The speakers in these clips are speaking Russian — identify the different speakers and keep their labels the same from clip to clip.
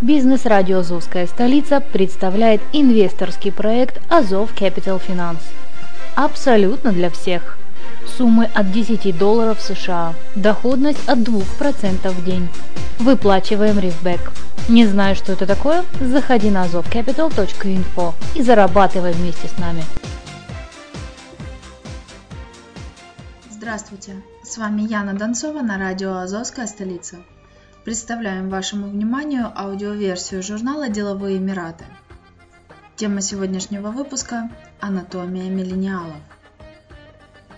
Speaker 1: Бизнес-радио «Азовская столица» представляет инвесторский проект «Азов Capital Finance». Абсолютно для всех. Суммы от 10 долларов США. Доходность от 2% в день. Выплачиваем рифбэк. Не знаешь, что это такое? Заходи на azovcapital.info и зарабатывай вместе с нами.
Speaker 2: Здравствуйте, с вами Яна Донцова на радио «Азовская столица». Представляем вашему вниманию аудиоверсию журнала «Деловые Эмираты». Тема сегодняшнего выпуска – анатомия миллениалов.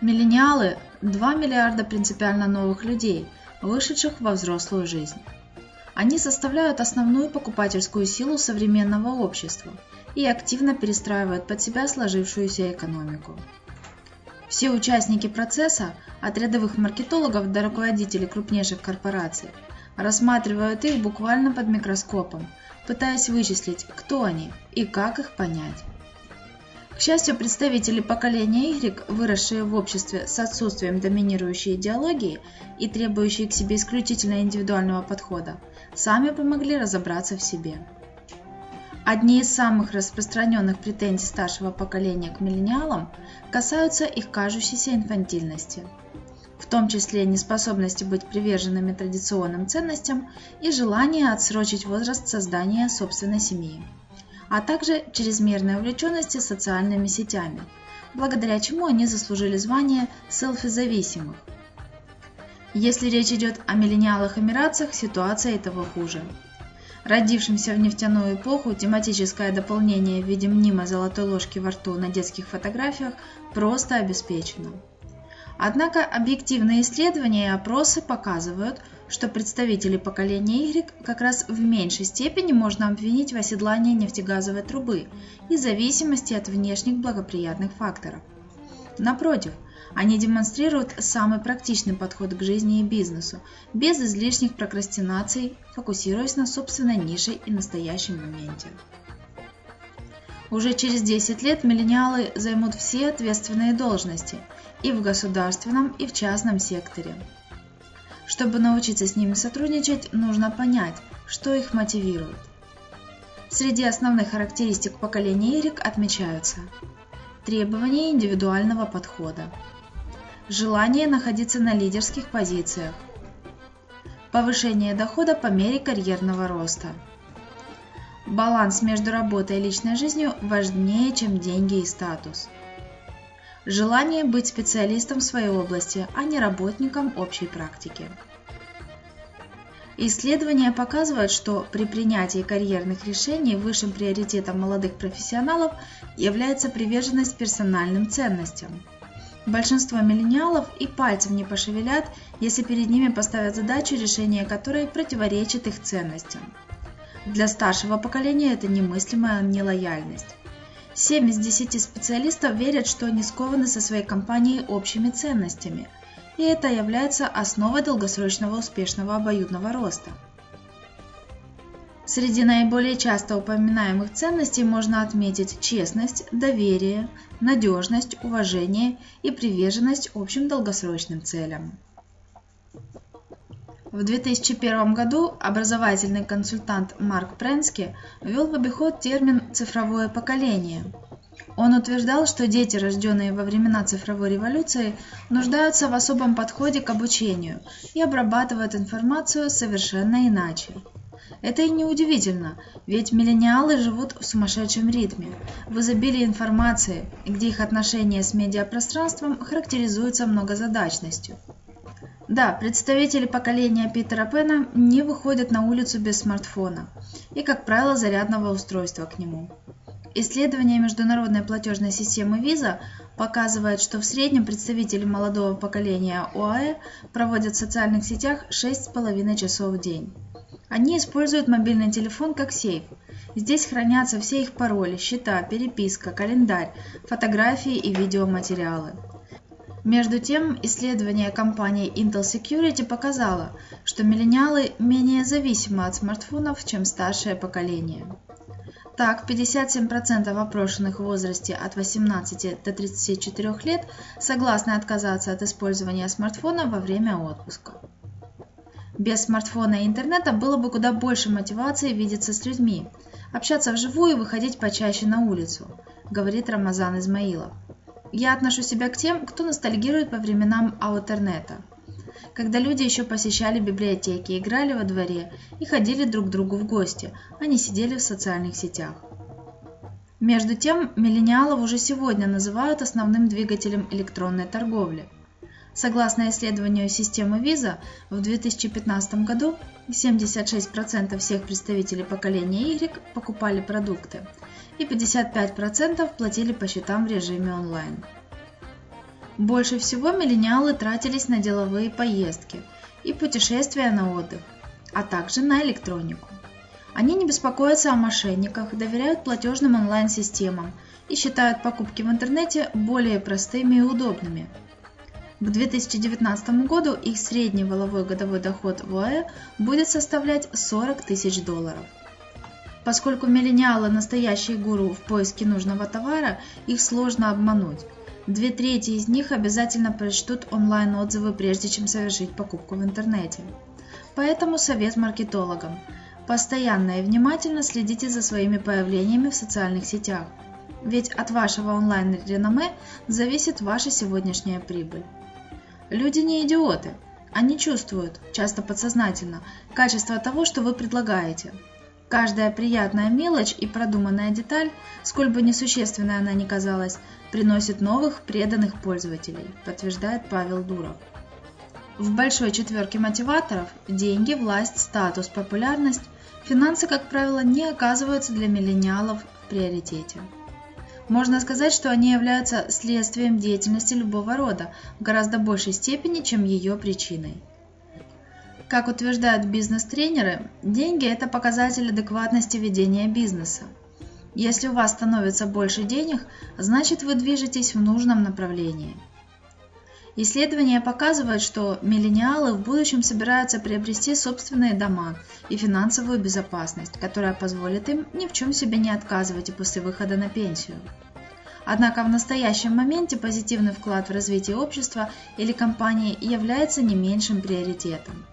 Speaker 2: Миллениалы – 2 миллиарда принципиально новых людей, вышедших во взрослую жизнь. Они составляют основную покупательскую силу современного общества и активно перестраивают под себя сложившуюся экономику. Все участники процесса, от рядовых маркетологов до руководителей крупнейших корпораций, рассматривают их буквально под микроскопом, пытаясь вычислить, кто они и как их понять. К счастью, представители поколения Y, выросшие в обществе с отсутствием доминирующей идеологии и требующие к себе исключительно индивидуального подхода, сами помогли разобраться в себе. Одни из самых распространенных претензий старшего поколения к миллениалам касаются их кажущейся инфантильности – в том числе неспособности быть приверженными традиционным ценностям и желание отсрочить возраст создания собственной семьи, а также чрезмерной увлеченности социальными сетями, благодаря чему они заслужили звание селфи-зависимых. Если речь идет о миллениалах-эмиратцах, ситуация этого хуже. Родившимся в нефтяную эпоху тематическое дополнение в виде мнимой золотой ложки во рту на детских фотографиях просто обеспечено. Однако объективные исследования и опросы показывают, что представители поколения Y как раз в меньшей степени можно обвинить в оседлании нефтегазовой трубы и зависимости от внешних благоприятных факторов. Напротив, они демонстрируют самый практичный подход к жизни и бизнесу, без излишних прокрастинаций, фокусируясь на собственной нише и настоящем моменте. Уже через 10 лет миллениалы займут все ответственные должности – и в государственном, и в частном секторе. Чтобы научиться с ними сотрудничать, нужно понять, что их мотивирует. Среди основных характеристик поколения Y отмечаются требования индивидуального подхода, желание находиться на лидерских позициях, повышение дохода по мере карьерного роста. Баланс между работой и личной жизнью важнее, чем деньги и статус – желание быть специалистом в своей области, а не работником общей практики. Исследования показывают, что при принятии карьерных решений высшим приоритетом молодых профессионалов является приверженность персональным ценностям. Большинство миллениалов и пальцем не пошевелят, если перед ними поставят задачу, решение которой противоречит их ценностям. Для старшего поколения это немыслимая нелояльность. 7 из 10 специалистов верят, что они скованы со своей компанией общими ценностями, и это является основой долгосрочного успешного обоюдного роста. Среди наиболее часто упоминаемых ценностей можно отметить честность, доверие, надежность, уважение и приверженность общим долгосрочным целям. В 2001 году образовательный консультант Марк Пренски ввел в обиход термин «цифровое поколение». Он утверждал, что дети, рожденные во времена цифровой революции, нуждаются в особом подходе к обучению и обрабатывают информацию совершенно иначе. Это и не удивительно, ведь миллениалы живут в сумасшедшем ритме, в изобилии информации, где их отношения с медиапространством характеризуются многозадачностью. Да, представители поколения Питера Пэна не выходят на улицу без смартфона и, как правило, зарядного устройства к нему. Исследование международной платежной системы Visa показывает, что в среднем представители молодого поколения ОАЭ проводят в социальных сетях 6,5 часов в день. Они используют мобильный телефон как сейф. Здесь хранятся все их пароли, счета, переписка, календарь, фотографии и видеоматериалы. Между тем, исследование компании Intel Security показало, что миллениалы менее зависимы от смартфонов, чем старшее поколение. Так, 57% опрошенных в возрасте от 18 до 34 лет согласны отказаться от использования смартфона во время отпуска. Без смартфона и интернета было бы куда больше мотивации видеться с людьми, общаться вживую и выходить почаще на улицу, говорит Рамазан Измаилов. Я отношу себя к тем, кто ностальгирует по временам аутернета, когда люди еще посещали библиотеки, играли во дворе и ходили друг к другу в гости, а не сидели в социальных сетях. Между тем, миллениалов уже сегодня называют основным двигателем электронной торговли. Согласно исследованию системы Visa, в 2015 году 76% всех представителей поколения Y покупали продукты, и 55% платили по счетам в режиме онлайн. Больше всего миллениалы тратились на деловые поездки и путешествия на отдых, а также на электронику. Они не беспокоятся о мошенниках, доверяют платежным онлайн-системам и считают покупки в интернете более простыми и удобными. К 2019 году их средний воловой годовой доход в ОАЭ будет составлять 40 тысяч долларов. Поскольку миллениалы – настоящие гуру в поиске нужного товара, их сложно обмануть. Две трети из них обязательно прочтут онлайн-отзывы, прежде чем совершить покупку в интернете. Поэтому совет маркетологам – постоянно и внимательно следите за своими появлениями в социальных сетях. Ведь от вашего онлайн-реноме зависит ваша сегодняшняя прибыль. Люди не идиоты. Они чувствуют, часто подсознательно, качество того, что вы предлагаете – Каждая приятная мелочь и продуманная деталь, сколь бы несущественной она ни казалась, приносит новых преданных пользователей, подтверждает Павел Дуров. В большой четверке мотиваторов – деньги, власть, статус, популярность – финансы, как правило, не оказываются для миллениалов в приоритете. Можно сказать, что они являются следствием деятельности любого рода в гораздо большей степени, чем ее причиной. Как утверждают бизнес-тренеры, деньги – это показатель адекватности ведения бизнеса. Если у вас становится больше денег, значит вы движетесь в нужном направлении. Исследования показывают, что миллениалы в будущем собираются приобрести собственные дома и финансовую безопасность, которая позволит им ни в чем себе не отказывать и после выхода на пенсию. Однако в настоящем моменте позитивный вклад в развитие общества или компании является не меньшим приоритетом.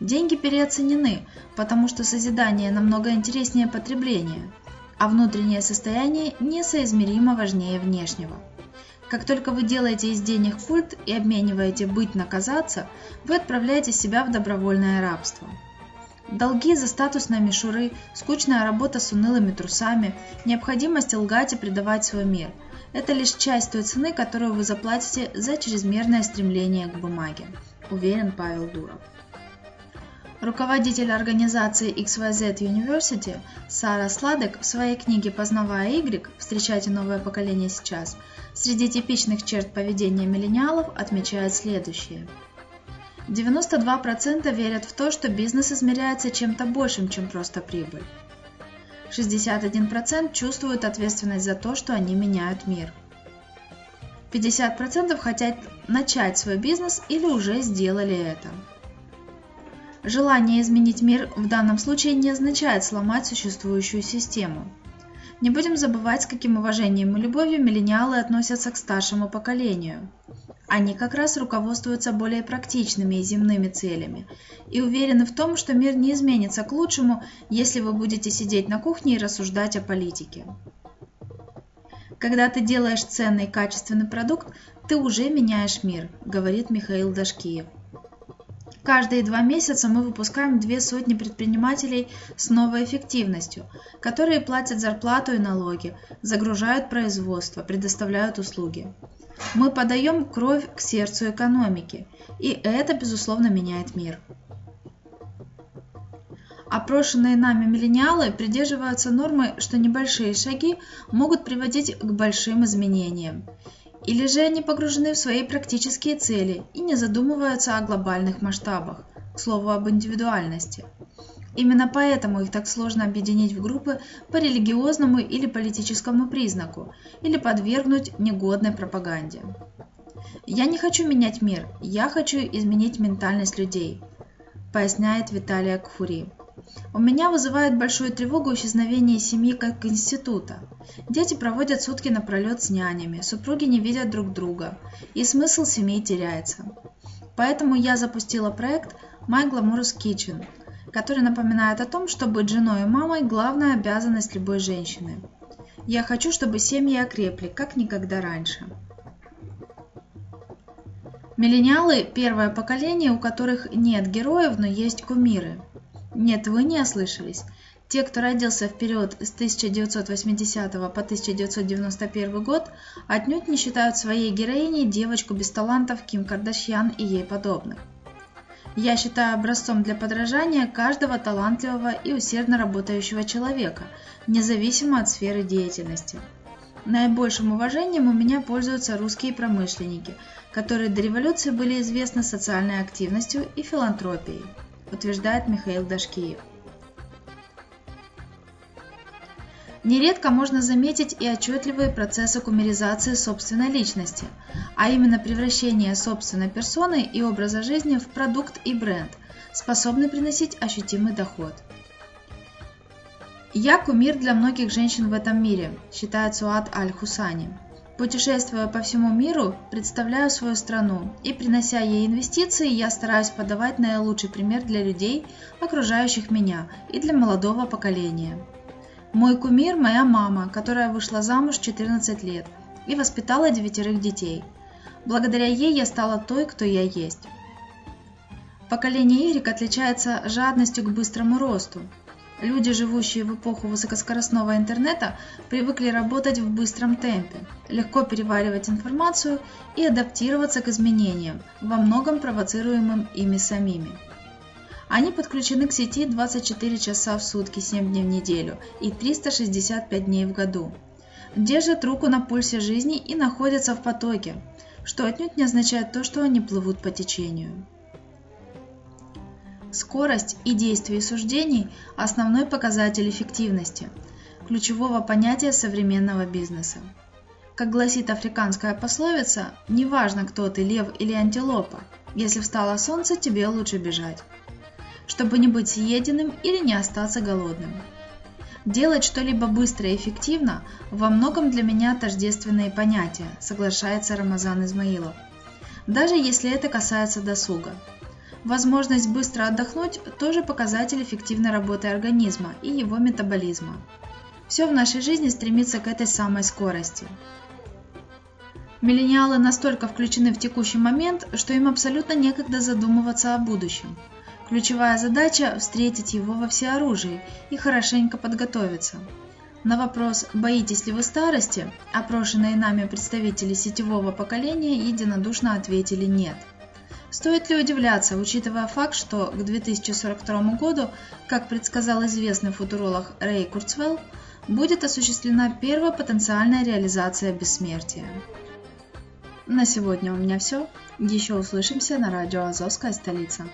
Speaker 2: Деньги переоценены, потому что созидание намного интереснее потребления, а внутреннее состояние несоизмеримо важнее внешнего. Как только вы делаете из денег культ и обмениваете быть на казаться, вы отправляете себя в добровольное рабство. Долги за статусные мишуры, скучная работа с унылыми трусами, необходимость лгать и предавать свой мир – это лишь часть той цены, которую вы заплатите за чрезмерное стремление к бумаге, уверен Павел Дуров. Руководитель организации XYZ University Сара Сладек в своей книге «Познавая Y. Встречайте новое поколение сейчас» среди типичных черт поведения миллениалов отмечает следующее. 92% верят в то, что бизнес измеряется чем-то большим, чем просто прибыль. 61% чувствуют ответственность за то, что они меняют мир. 50% хотят начать свой бизнес или уже сделали это. Желание изменить мир в данном случае не означает сломать существующую систему. Не будем забывать, с каким уважением и любовью миллениалы относятся к старшему поколению. Они как раз руководствуются более практичными и земными целями и уверены в том, что мир не изменится к лучшему, если вы будете сидеть на кухне и рассуждать о политике. Когда ты делаешь ценный и качественный продукт, ты уже меняешь мир, говорит Михаил Дашкиев. Каждые два месяца мы выпускаем две сотни предпринимателей с новой эффективностью, которые платят зарплату и налоги, загружают производство, предоставляют услуги. Мы подаем кровь к сердцу экономики, и это, безусловно, меняет мир. Опрошенные нами миллениалы придерживаются нормы, что небольшие шаги могут приводить к большим изменениям. Или же они погружены в свои практические цели и не задумываются о глобальных масштабах, К слову об индивидуальности. Именно поэтому их так сложно объединить в группы по религиозному или политическому признаку или подвергнуть негодной пропаганде. Я не хочу менять мир, я хочу изменить ментальность людей, поясняет Виталия Кхури. У меня вызывает большую тревогу исчезновение семьи как института. Дети проводят сутки напролет с нянями, супруги не видят друг друга, и смысл семьи теряется. Поэтому я запустила проект My Glamorous Kitchen, который напоминает о том, что быть женой и мамой – главная обязанность любой женщины. Я хочу, чтобы семьи окрепли, как никогда раньше. Миллениалы – первое поколение, у которых нет героев, но есть кумиры. Нет, вы не ослышались. Те, кто родился в период с 1980 по 1991 год, отнюдь не считают своей героиней девочку без талантов Ким Кардашьян и ей подобных. Я считаю образцом для подражания каждого талантливого и усердно работающего человека, независимо от сферы деятельности. Наибольшим уважением у меня пользуются русские промышленники, которые до революции были известны социальной активностью и филантропией, утверждает Михаил Дашкиев. Нередко можно заметить и отчетливые процессы кумеризации собственной личности, а именно превращение собственной персоны и образа жизни в продукт и бренд, способный приносить ощутимый доход. «Я кумир для многих женщин в этом мире», считает Суат Аль-Хусани. Путешествуя по всему миру, представляю свою страну, и принося ей инвестиции, я стараюсь подавать наилучший пример для людей, окружающих меня, и для молодого поколения. Мой кумир – моя мама, которая вышла замуж 14 лет и воспитала девятерых детей. Благодаря ей я стала той, кто я есть. Поколение Y отличается жадностью к быстрому росту. Люди, живущие в эпоху высокоскоростного интернета, привыкли работать в быстром темпе, легко переваривать информацию и адаптироваться к изменениям, во многом провоцируемым ими самими. Они подключены к сети 24 часа в сутки, 7 дней в неделю и 365 дней в году. Держат руку на пульсе жизни и находятся в потоке, что отнюдь не означает то, что они плывут по течению. Скорость и действие суждений – основной показатель эффективности, ключевого понятия современного бизнеса. Как гласит африканская пословица, неважно, кто ты, лев или антилопа, если встало солнце, тебе лучше бежать чтобы не быть съеденным или не остаться голодным. Делать что-либо быстро и эффективно во многом для меня тождественные понятия, соглашается Рамазан Измаилов. Даже если это касается досуга. Возможность быстро отдохнуть – тоже показатель эффективной работы организма и его метаболизма. Все в нашей жизни стремится к этой самой скорости. Миллениалы настолько включены в текущий момент, что им абсолютно некогда задумываться о будущем – Ключевая задача – встретить его во всеоружии и хорошенько подготовиться. На вопрос «Боитесь ли вы старости?» опрошенные нами представители сетевого поколения единодушно ответили «нет». Стоит ли удивляться, учитывая факт, что к 2042 году, как предсказал известный футуролог Рэй Курцвелл, будет осуществлена первая потенциальная реализация бессмертия. На сегодня у меня все. Еще услышимся на радио «Азовская столица».